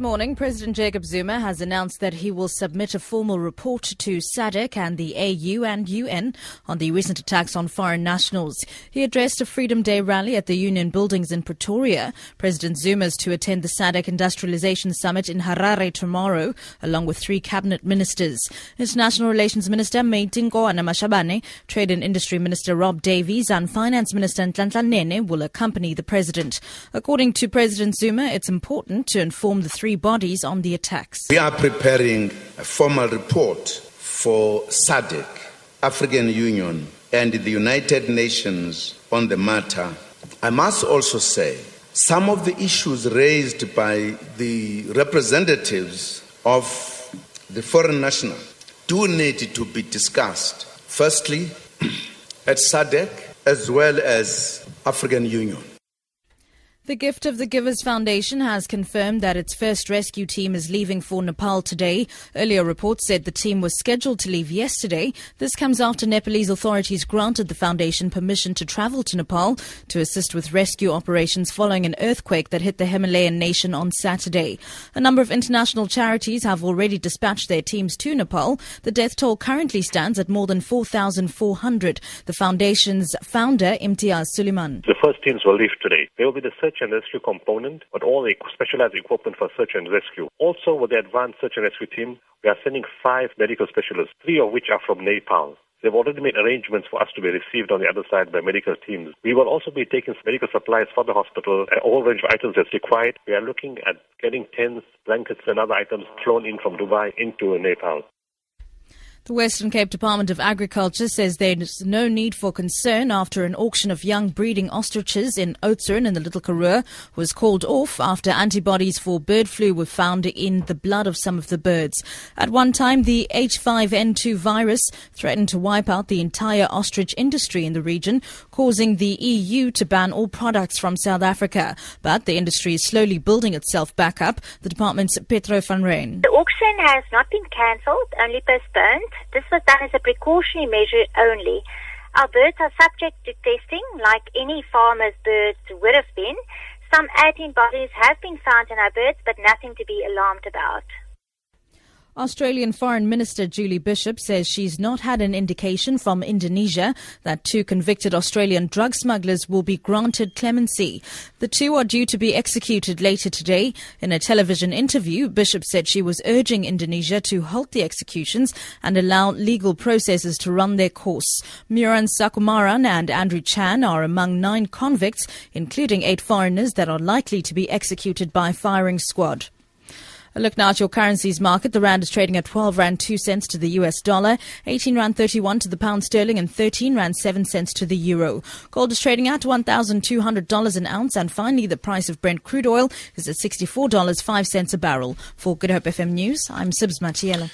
Morning. President Jacob Zuma has announced that he will submit a formal report to SADC and the AU and UN on the recent attacks on foreign nationals. He addressed a Freedom Day rally at the Union Buildings in Pretoria. President Zuma is to attend the SADC Industrialization Summit in Harare tomorrow, along with three cabinet ministers. International Relations Minister Maite Nkoana-Mashabane, Trade and Industry Minister Rob Davies, and Finance Minister Nhlanhla Nene will accompany the president. According to President Zuma, it's important to inform the three bodies on the attacks. We are preparing a formal report for SADC, African Union, and the United Nations on the matter. I must also say, some of the issues raised by the representatives of the foreign national do need to be discussed. Firstly, at SADC as well as African Union. The Gift of the Givers Foundation has confirmed that its first rescue team is leaving for Nepal today. Earlier reports said the team was scheduled to leave yesterday. This comes after Nepalese authorities granted the foundation permission to travel to Nepal to assist with rescue operations following an earthquake that hit the Himalayan nation on Saturday. A number of international charities have already dispatched their teams to Nepal. The death toll currently stands at more than 4,400. The foundation's founder, Imtiaz Sooliman. The first teams will leave today. They will be the search and rescue component, but all the specialized equipment for search and rescue. Also, with the advanced search and rescue team, we are sending five medical specialists, three of which are from Nepal. They've already made arrangements for us to be received on the other side by medical teams. We will also be taking medical supplies for the hospital, a whole range of items that's required. We are looking at getting tents, blankets, and other items flown in from Dubai into Nepal. The Western Cape Department of Agriculture says there is no need for concern after an auction of young breeding ostriches in Oudtshoorn in the Little Karoo was called off after antibodies for bird flu were found in the blood of some of the birds. At one time, the H5N2 virus threatened to wipe out the entire ostrich industry in the region, causing the EU to ban all products from South Africa. But the industry is slowly building itself back up. The department's Petro van Rijn. The auction has not been cancelled, only postponed. This was done as a precautionary measure only. Our birds are subject to testing like any farmer's birds would have been. Some antibodies have been found in our birds, but nothing to be alarmed about. Australian Foreign Minister Julie Bishop says she's not had an indication from Indonesia that two convicted Australian drug smugglers will be granted clemency. The two are due to be executed later today. In a television interview, Bishop said she was urging Indonesia to halt the executions and allow legal processes to run their course. Myuran Sukumaran and Andrew Chan are among nine convicts, including eight foreigners that are likely to be executed by firing squad. Look now at your currencies market. The rand is trading at 12 rand 2 cents to the US dollar, 18 rand 31 to the pound sterling, and 13 rand 7 cents to the euro. Gold is trading at $1,200 an ounce. And finally, the price of Brent crude oil is at $64.05 a barrel. For Good Hope FM News, I'm Sibs Matiela.